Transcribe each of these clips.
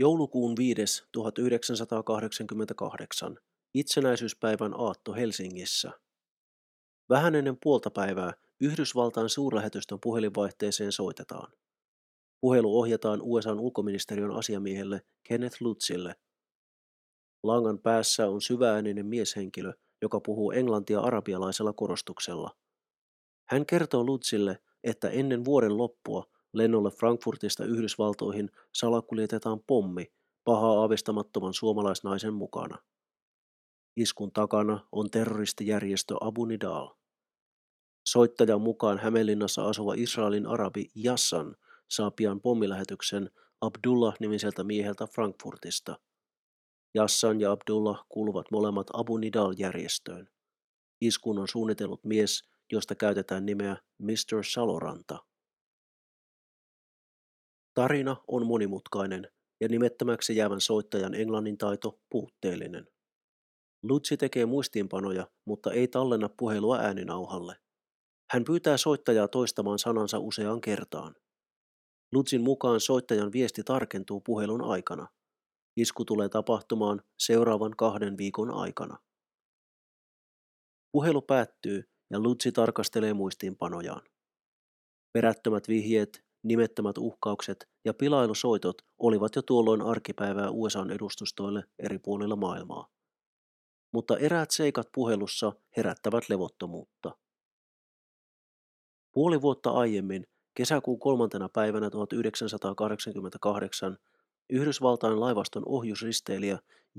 Joulukuun 5. 1988. Itsenäisyyspäivän aatto Helsingissä. Vähän ennen puolta päivää Yhdysvaltain suurlähetystön puhelinvaihteeseen soitetaan. Puhelu ohjataan USAn ulkoministeriön asiamiehelle Kenneth Lutzille. Langan päässä on syväääninen mieshenkilö, joka puhuu englantia arabialaisella korostuksella. Hän kertoo Lutzille, että ennen vuoden loppua lennolle Frankfurtista Yhdysvaltoihin salakuljetetaan pommi pahaa aavistamattoman suomalaisnaisen mukana. Iskun takana on terroristijärjestö Abu Nidal. Soittajan mukaan Hämeenlinnassa asuva Israelin arabi Jassan saa pian pommilähetyksen Abdullah-nimiseltä mieheltä Frankfurtista. Jassan ja Abdullah kuuluvat molemmat Abu Nidal-järjestöön. Iskun on suunnitellut mies, josta käytetään nimeä Mr. Saloranta. Tarina on monimutkainen ja nimettömäksi jäävän soittajan englannin taito puutteellinen. Lutsi tekee muistiinpanoja, mutta ei tallenna puhelua ääninauhalle. Hän pyytää soittajaa toistamaan sanansa useaan kertaan. Lutsin mukaan soittajan viesti tarkentuu puhelun aikana. Isku tulee tapahtumaan seuraavan kahden viikon aikana. Puhelu päättyy ja Lutsi tarkastelee muistiinpanojaan. Perättömät vihjeet, nimettömät uhkaukset ja pilailusoitot olivat jo tuolloin arkipäivää USAn edustustoille eri puolilla maailmaa. Mutta eräät seikat puhelussa herättävät levottomuutta. Puoli vuotta aiemmin, kesäkuun kolmantena päivänä 1988, Yhdysvaltain laivaston ohjusristeilijä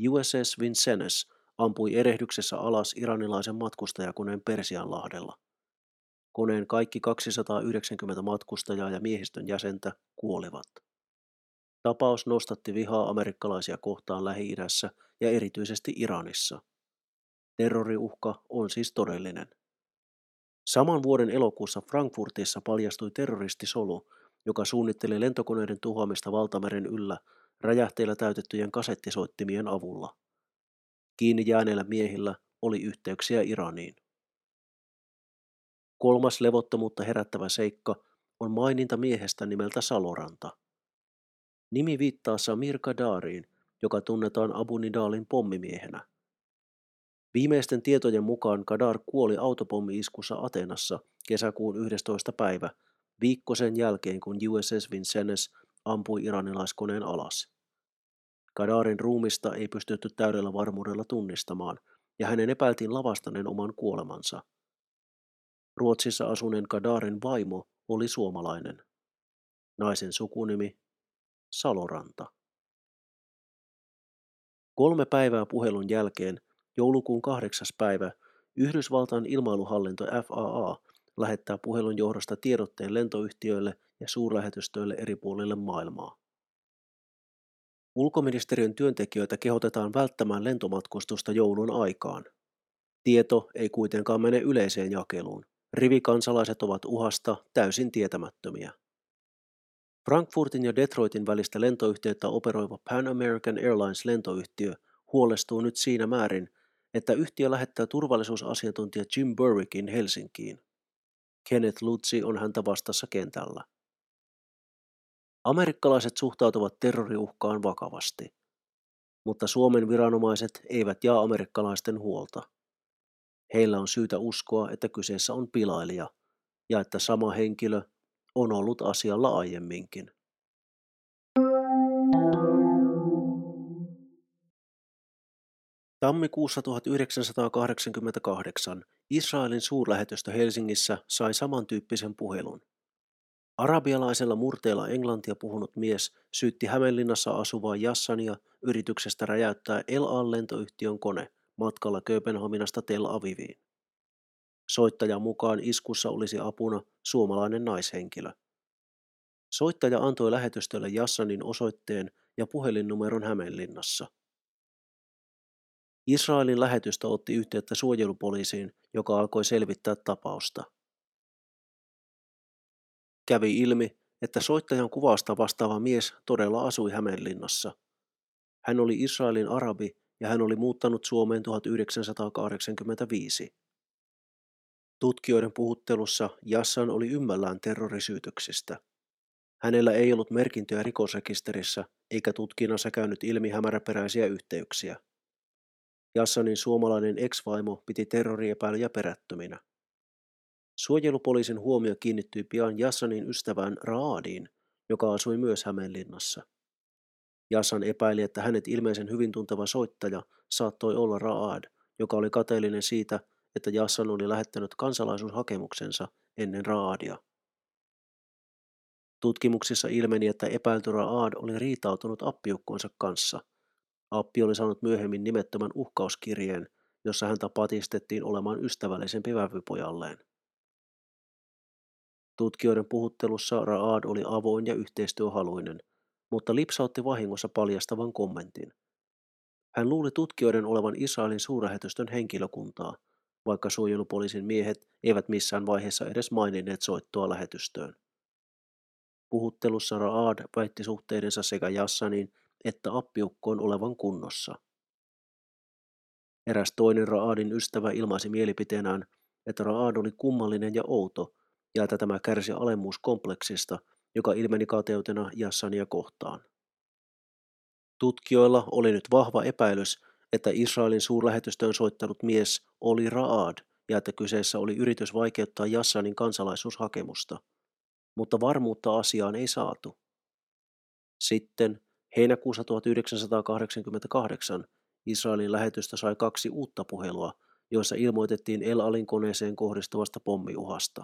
USS Vincennes ampui erehdyksessä alas iranilaisen matkustajakoneen Persianlahdella. Koneen kaikki 290 matkustajaa ja miehistön jäsentä kuolivat. Tapaus nostatti vihaa amerikkalaisia kohtaan Lähi-idässä ja erityisesti Iranissa. Terroriuhka on siis todellinen. Saman vuoden elokuussa Frankfurtissa paljastui terroristisolu, joka suunnitteli lentokoneiden tuhoamista valtameren yllä räjähteillä täytettyjen kasettisoittimien avulla. Kiinni jääneillä miehillä oli yhteyksiä Iraniin. Kolmas levottomuutta herättävä seikka on maininta miehestä nimeltä Saloranta. Nimi viittaa Samir Kadariin, joka tunnetaan Abu Nidalin pommimiehenä. Viimeisten tietojen mukaan Kadar kuoli autopommi-iskussa Atenassa kesäkuun 11. päivä, viikko sen jälkeen kun USS Vincennes ampui iranilaiskoneen alas. Kadarin ruumista ei pystytty täydellä varmuudella tunnistamaan, ja hänen epäiltiin lavastaneen oman kuolemansa. Ruotsissa asuneen Kadarin vaimo oli suomalainen. Naisen sukunimi Saloranta. Kolme päivää puhelun jälkeen, joulukuun kahdeksas päivä, Yhdysvaltain ilmailuhallinto FAA lähettää puhelun johdosta tiedotteen lentoyhtiöille ja suurlähetystöille eri puolille maailmaa. Ulkoministeriön työntekijöitä kehotetaan välttämään lentomatkustusta joulun aikaan. Tieto ei kuitenkaan mene yleiseen jakeluun. Rivikansalaiset ovat uhasta täysin tietämättömiä. Frankfurtin ja Detroitin välistä lentoyhteyttä operoiva Pan American Airlines lentoyhtiö huolestuu nyt siinä määrin, että yhtiö lähettää turvallisuusasiantuntija Jim Burrickin Helsinkiin. Kenneth Lutzi on häntä vastassa kentällä. Amerikkalaiset suhtautuvat terroriuhkaan vakavasti, mutta Suomen viranomaiset eivät jaa amerikkalaisten huolta. Heillä on syytä uskoa, että kyseessä on pilailija ja että sama henkilö on ollut asialla aiemminkin. Tammikuussa 1988 Israelin suurlähetystö Helsingissä sai samantyyppisen puhelun. Arabialaisella murteella englantia puhunut mies syytti Hämeenlinnassa asuvaa Jassania yrityksestä räjäyttää El Al-lentoyhtiön kone matkalla Kööpenhaminasta Tel Aviviin. Soittajan mukaan iskussa olisi apuna suomalainen naishenkilö. Soittaja antoi lähetystölle Jassanin osoitteen ja puhelinnumeron Hämeenlinnassa. Israelin lähetystö otti yhteyttä suojelupoliisiin, joka alkoi selvittää tapausta. Kävi ilmi, että soittajan kuvasta vastaava mies todella asui Hämeenlinnassa. Hän oli Israelin arabi ja hän oli muuttanut Suomeen 1985. Tutkijoiden puhuttelussa Jassan oli ymmällään terrorisyytöksistä. Hänellä ei ollut merkintöjä rikosrekisterissä, eikä tutkinnassa käynyt ilmi hämäräperäisiä yhteyksiä. Jassanin suomalainen ex-vaimo piti terroriepäilyjä perättöminä. Suojelupoliisin huomio kiinnittyi pian Jassanin ystävään Raadiin, joka asui myös Hämeenlinnassa. Jassan epäili, että hänet ilmeisen hyvin tunteva soittaja saattoi olla Raad, joka oli kateellinen siitä, että Jassan oli lähettänyt kansalaisuushakemuksensa ennen Raadia. Tutkimuksissa ilmeni, että epäilty Raad oli riitautunut appiukkonsa kanssa. Appi oli saanut myöhemmin nimettömän uhkauskirjeen, jossa häntä patistettiin olemaan ystävällisempi vävypojalleen. Tutkijoiden puhuttelussa Raad oli avoin ja yhteistyöhaluinen, mutta lipsautti vahingossa paljastavan kommentin. Hän luuli tutkijoiden olevan Israelin suurlähetystön henkilökuntaa, vaikka suojelupoliisin miehet eivät missään vaiheessa edes maininneet soittoa lähetystöön. Puhuttelussa Raad väitti suhteidensa sekä Jassanin että appiukkoon olevan kunnossa. Eräs toinen Raadin ystävä ilmaisi mielipiteenään, että Raad oli kummallinen ja outo, ja että tämä kärsi alemmuuskompleksista, joka ilmeni kateutena Jassania kohtaan. Tutkijoilla oli nyt vahva epäilys, että Israelin suurlähetystöön soittanut mies oli Raad ja että kyseessä oli yritys vaikeuttaa Jassanin kansalaisuushakemusta, mutta varmuutta asiaan ei saatu. Sitten heinäkuussa 1988 Israelin lähetystä sai kaksi uutta puhelua, joissa ilmoitettiin El Alin koneeseen kohdistuvasta pommiuhasta.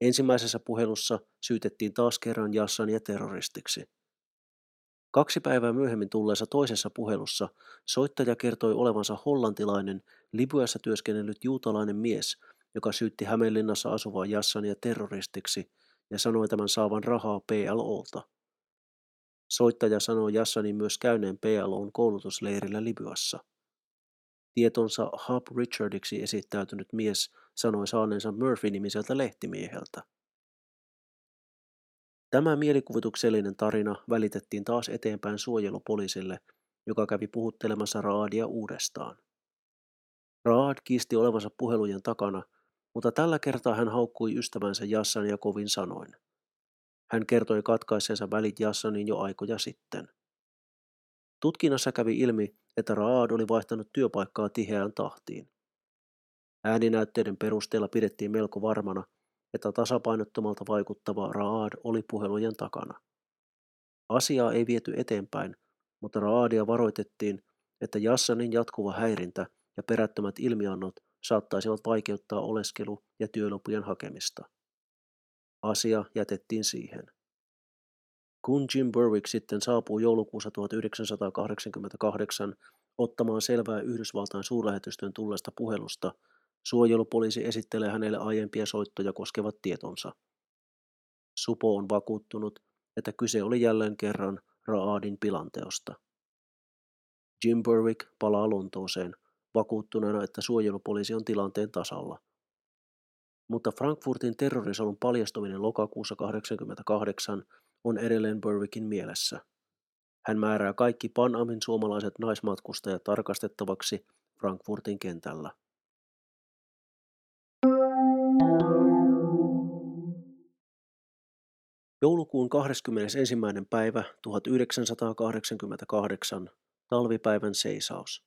Ensimmäisessä puhelussa syytettiin taas kerran Jassania terroristiksi. Kaksi päivää myöhemmin tulleessa toisessa puhelussa soittaja kertoi olevansa hollantilainen, Libyassa työskennellyt juutalainen mies, joka syytti Hämeenlinnassa asuvaa Jassania terroristiksi ja sanoi tämän saavan rahaa PLOlta. Soittaja sanoi Jassanin myös käyneen PLOn koulutusleirillä Libyassa. Tietonsa Hub Richardiksi esittäytynyt mies sanoi saaneensa Murphy-nimiseltä lehtimieheltä. Tämä mielikuvituksellinen tarina välitettiin taas eteenpäin suojelupoliisille, joka kävi puhuttelemassa Raadia uudestaan. Raad kiisti olevansa puhelujen takana, mutta tällä kertaa hän haukkui ystävänsä Jassan ja kovin sanoin. Hän kertoi katkaiseensa välit Jassanin jo aikoja sitten. Tutkinnassa kävi ilmi, että Raad oli vaihtanut työpaikkaa tiheään tahtiin. Ääninäytteiden perusteella pidettiin melko varmana, että tasapainottomalta vaikuttava Raad oli puhelujen takana. Asiaa ei viety eteenpäin, mutta Raadia varoitettiin, että Jassanin jatkuva häirintä ja perättömät ilmiannot saattaisivat vaikeuttaa oleskelu- ja työlupien hakemista. Asia jätettiin siihen. Kun Jim Berwick sitten saapuu joulukuussa 1988 ottamaan selvää Yhdysvaltain suurlähetystön tulleesta puhelusta, Suojelupoliisi esittelee hänelle aiempia soittoja koskevat tietonsa. Supo on vakuuttunut, että kyse oli jälleen kerran Raadin pilanteosta. Jim Berwick palaa Lontooseen, vakuuttuneena, että suojelupoliisi on tilanteen tasalla. Mutta Frankfurtin terrorisolun paljastuminen lokakuussa 1988 on edelleen Berwickin mielessä. Hän määrää kaikki Panamin suomalaiset naismatkustajat tarkastettavaksi Frankfurtin kentällä. Joulukuun 21. päivä 1988, talvipäivän seisaus.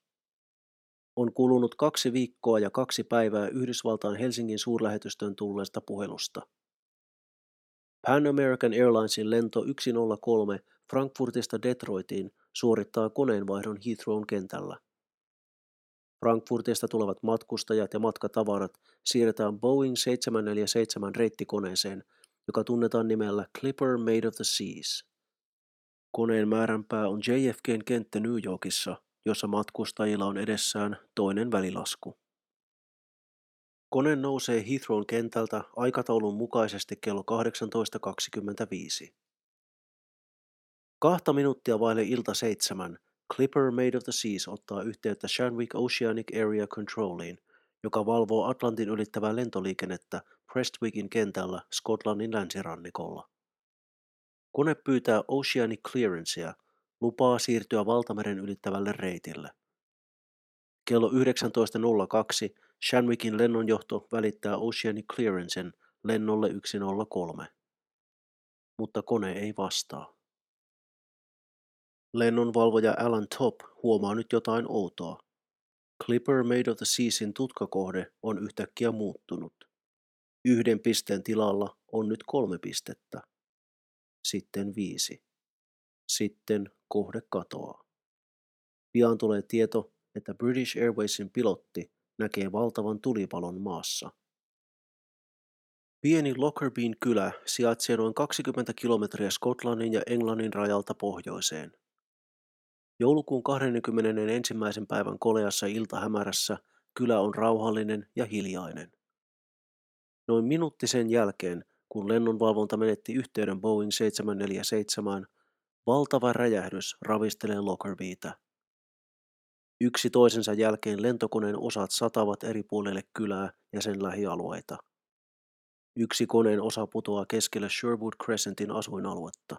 On kulunut kaksi viikkoa ja kaksi päivää Yhdysvaltain Helsingin suurlähetystön tulleesta puhelusta. Pan American Airlinesin lento 103 Frankfurtista Detroitiin suorittaa koneenvaihdon Heathrown kentällä. Frankfurtista tulevat matkustajat ja matkatavarat siirretään Boeing 747 reittikoneeseen – joka tunnetaan nimellä Clipper Made of the Seas. Koneen määränpää on JFKn kenttä New Yorkissa, jossa matkustajilla on edessään toinen välilasku. Kone nousee Heathrown kentältä aikataulun mukaisesti kello 18.25. Kahta minuuttia vaille ilta seitsemän Clipper Made of the Seas ottaa yhteyttä Shanwick Oceanic Area Controliin, joka valvoo Atlantin ylittävää lentoliikennettä Prestwickin kentällä Skotlannin länsirannikolla. Kone pyytää Oceanic Clearancea, lupaa siirtyä valtameren ylittävälle reitille. Kello 19.02 Shanwickin lennonjohto välittää Oceanic Clearancen lennolle 103. mutta kone ei vastaa. Lennonvalvoja Alan Top huomaa nyt jotain outoa. Clipper Made of the Seasin tutkakohde on yhtäkkiä muuttunut. Yhden pisteen tilalla on nyt kolme pistettä. Sitten viisi. Sitten kohde katoaa. Pian tulee tieto, että British Airwaysin pilotti näkee valtavan tulipalon maassa. Pieni Lockerbien kylä sijaitsee noin 20 kilometriä Skotlannin ja Englannin rajalta pohjoiseen. Joulukuun 21. päivän koleassa iltahämärässä kylä on rauhallinen ja hiljainen. Noin minuutti sen jälkeen, kun lennonvalvonta menetti yhteyden Boeing 747, valtava räjähdys ravistelee Lockerbieta. Yksi toisensa jälkeen lentokoneen osat satavat eri puolille kylää ja sen lähialueita. Yksi koneen osa putoaa keskelle Sherwood Crescentin asuinaluetta.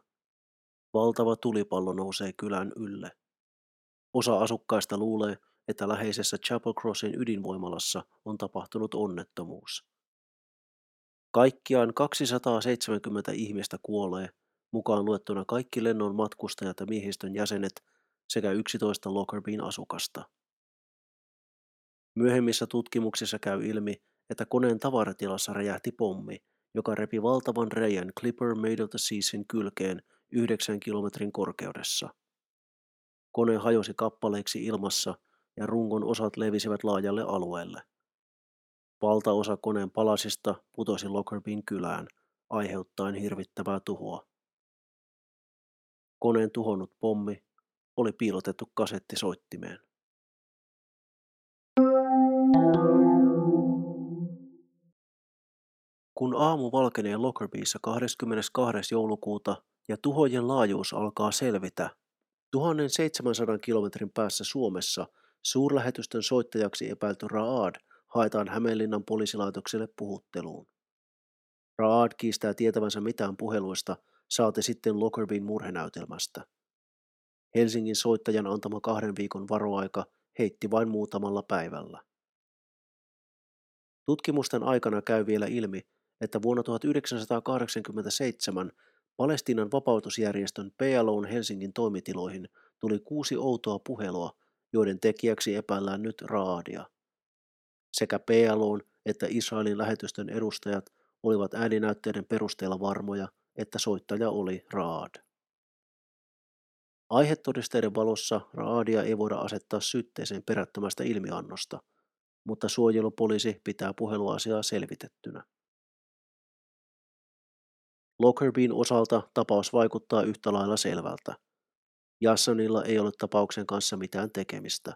Valtava tulipallo nousee kylän ylle. Osa asukkaista luulee, että läheisessä Chapel Crossin ydinvoimalassa on tapahtunut onnettomuus. Kaikkiaan 270 ihmistä kuolee, mukaan luettuna kaikki lennon matkustajat ja miehistön jäsenet sekä 11 Lockerbien asukasta. Myöhemmissä tutkimuksissa käy ilmi, että koneen tavaratilassa räjähti pommi, joka repi valtavan reijän Clipper Made of the Seasin kylkeen 9 kilometrin korkeudessa. Kone hajosi kappaleiksi ilmassa ja rungon osat levisivät laajalle alueelle. Valtaosa koneen palasista putosi Lockerbien kylään, aiheuttaen hirvittävää tuhoa. Koneen tuhonnut pommi oli piilotettu kasettisoittimeen. Kun aamu valkenee Lockerbiessa 22. joulukuuta ja tuhojen laajuus alkaa selvitä, 1700 kilometrin päässä Suomessa suurlähetystön soittajaksi epäilty Raad haetaan Hämeenlinnan poliisilaitokselle puhutteluun. Raad kiistää tietävänsä mitään puheluista, saati sitten Lockerbin murhenäytelmästä. Helsingin soittajan antama kahden viikon varoaika heitti vain muutamalla päivällä. Tutkimusten aikana käy vielä ilmi, että vuonna 1987 Palestiinan vapautusjärjestön PLOn Helsingin toimitiloihin tuli kuusi outoa puhelua, joiden tekijäksi epäillään nyt Raadia. Sekä PLOn että Israelin lähetystön edustajat olivat ääninäytteiden perusteella varmoja, että soittaja oli Raad. Aihetodisteiden valossa Raadia ei voida asettaa syytteeseen perättömästä ilmiannosta, mutta suojelupoliisi pitää puheluasiaa selvitettynä. Lockerbien osalta tapaus vaikuttaa yhtä lailla selvältä. Jassonilla ei ole tapauksen kanssa mitään tekemistä.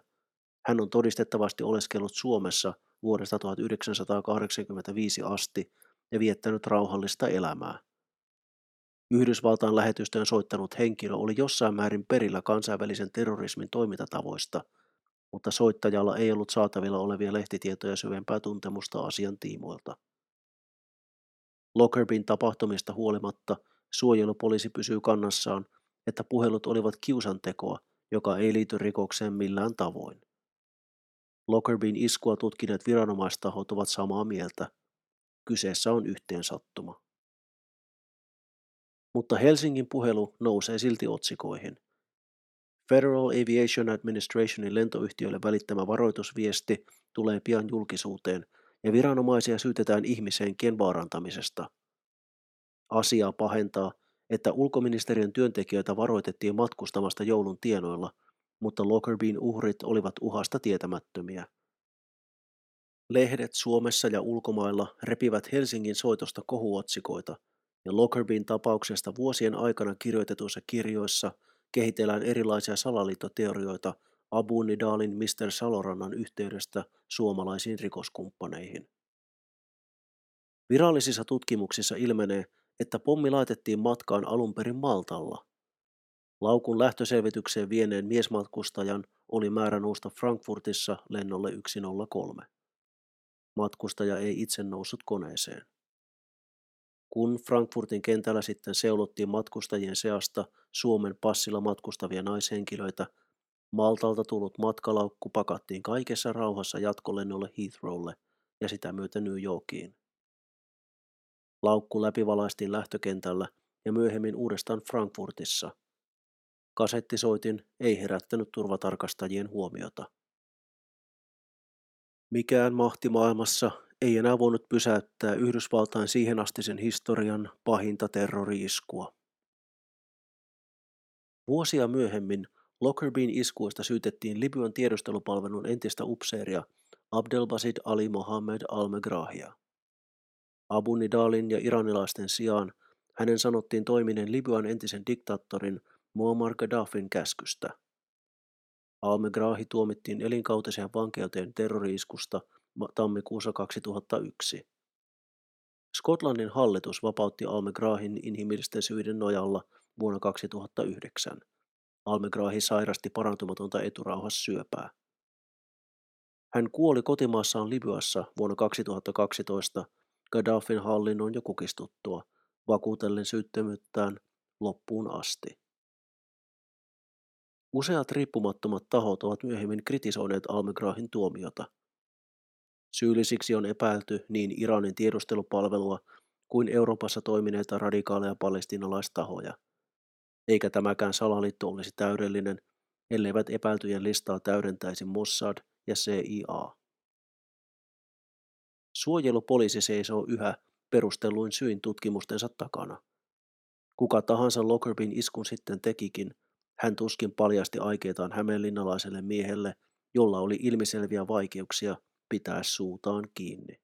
Hän on todistettavasti oleskellut Suomessa vuodesta 1985 asti ja viettänyt rauhallista elämää. Yhdysvaltain lähetystöön soittanut henkilö oli jossain määrin perillä kansainvälisen terrorismin toimintatavoista, mutta soittajalla ei ollut saatavilla olevia lehtitietoja syvempää tuntemusta asian tiimoilta. Lockerbin tapahtumista huolimatta suojelupoliisi pysyy kannassaan, että puhelut olivat kiusantekoa, joka ei liity rikokseen millään tavoin. Lockerbin iskua tutkineet viranomaistahot ovat samaa mieltä. Kyseessä on yhteensattuma. Mutta Helsingin puhelu nousee silti otsikoihin. Federal Aviation Administrationin lentoyhtiölle välittämä varoitusviesti tulee pian julkisuuteen ja viranomaisia syytetään ihmishenkien vaarantamisesta. Asiaa pahentaa, että ulkoministeriön työntekijöitä varoitettiin matkustamasta joulun tienoilla, mutta Lockerbien uhrit olivat uhasta tietämättömiä. Lehdet Suomessa ja ulkomailla repivät Helsingin soitosta kohuotsikoita, ja Lockerbien tapauksesta vuosien aikana kirjoitetuissa kirjoissa kehitellään erilaisia salaliittoteorioita Abu Nidalin Mr. Salorannan yhteydestä suomalaisiin rikoskumppaneihin. Virallisissa tutkimuksissa ilmenee, että pommi laitettiin matkaan alun perin Maltalla. Laukun lähtöselvitykseen vieneen miesmatkustajan oli määrä nousta Frankfurtissa lennolle 103. Matkustaja ei itse noussut koneeseen. Kun Frankfurtin kentällä sitten seulottiin matkustajien seasta Suomen passilla matkustavia naishenkilöitä, Maltalta tullut matkalaukku pakattiin kaikessa rauhassa jatkolennolle Heathrowlle ja sitä myötä New Yorkiin. Laukku läpivalaistiin lähtökentällä ja myöhemmin uudestaan Frankfurtissa. Kasettisoitin ei herättänyt turvatarkastajien huomiota. Mikään mahti maailmassa ei enää voinut pysäyttää Yhdysvaltain siihen astisen historian pahinta terrori-iskua. Vuosia myöhemmin Lockerbien iskuista syytettiin Libyan tiedustelupalvelun entistä upseeria Abdelbasid Ali Mohammed al-Megrahia. Abu Nidalin ja iranilaisten sijaan hänen sanottiin toimineen Libyan entisen diktaattorin Muammar Gaddafin käskystä. Al-Megrahi tuomittiin elinkautiseen vankeuteen terroriiskusta tammikuussa 2001. Skotlannin hallitus vapautti Al-Megrahin inhimillisten syiden nojalla vuonna 2009. Al-Megrahi sairasti parantumatonta eturauhassyöpää. Hän kuoli kotimaassaan Libyassa vuonna 2012 Gaddafin hallinnon jo kukistuttua, vakuutellen syyttömyyttään loppuun asti. Useat riippumattomat tahot ovat myöhemmin kritisoineet Almegrahin tuomiota. Syyllisiksi on epäilty niin Iranin tiedustelupalvelua kuin Euroopassa toimineita radikaaleja palestinalaistahoja. Eikä tämäkään salaliitto olisi täydellinen, elleivät epäiltyjen listaa täydentäisi Mossad ja CIA. Suojelupoliisi seisoo yhä perustelluin syin tutkimustensa takana. Kuka tahansa Lockerbin iskun sitten tekikin, hän tuskin paljasti aikeitaan hämeenlinnalaiselle miehelle, jolla oli ilmiselviä vaikeuksia pitää suutaan kiinni.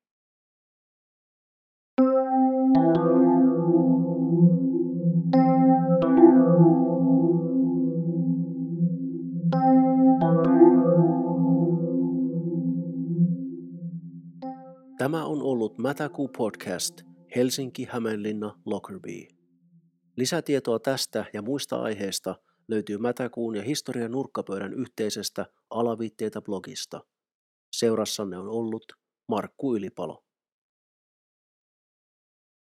Tämä on ollut Mätäkuu podcast Helsinki, Hämeenlinna, Lockerbie. Lisätietoa tästä ja muista aiheista löytyy Mätäkuun ja historian nurkkapöydän yhteisestä alaviitteitä blogista. Seurassanne on ollut Markku Ylipalo.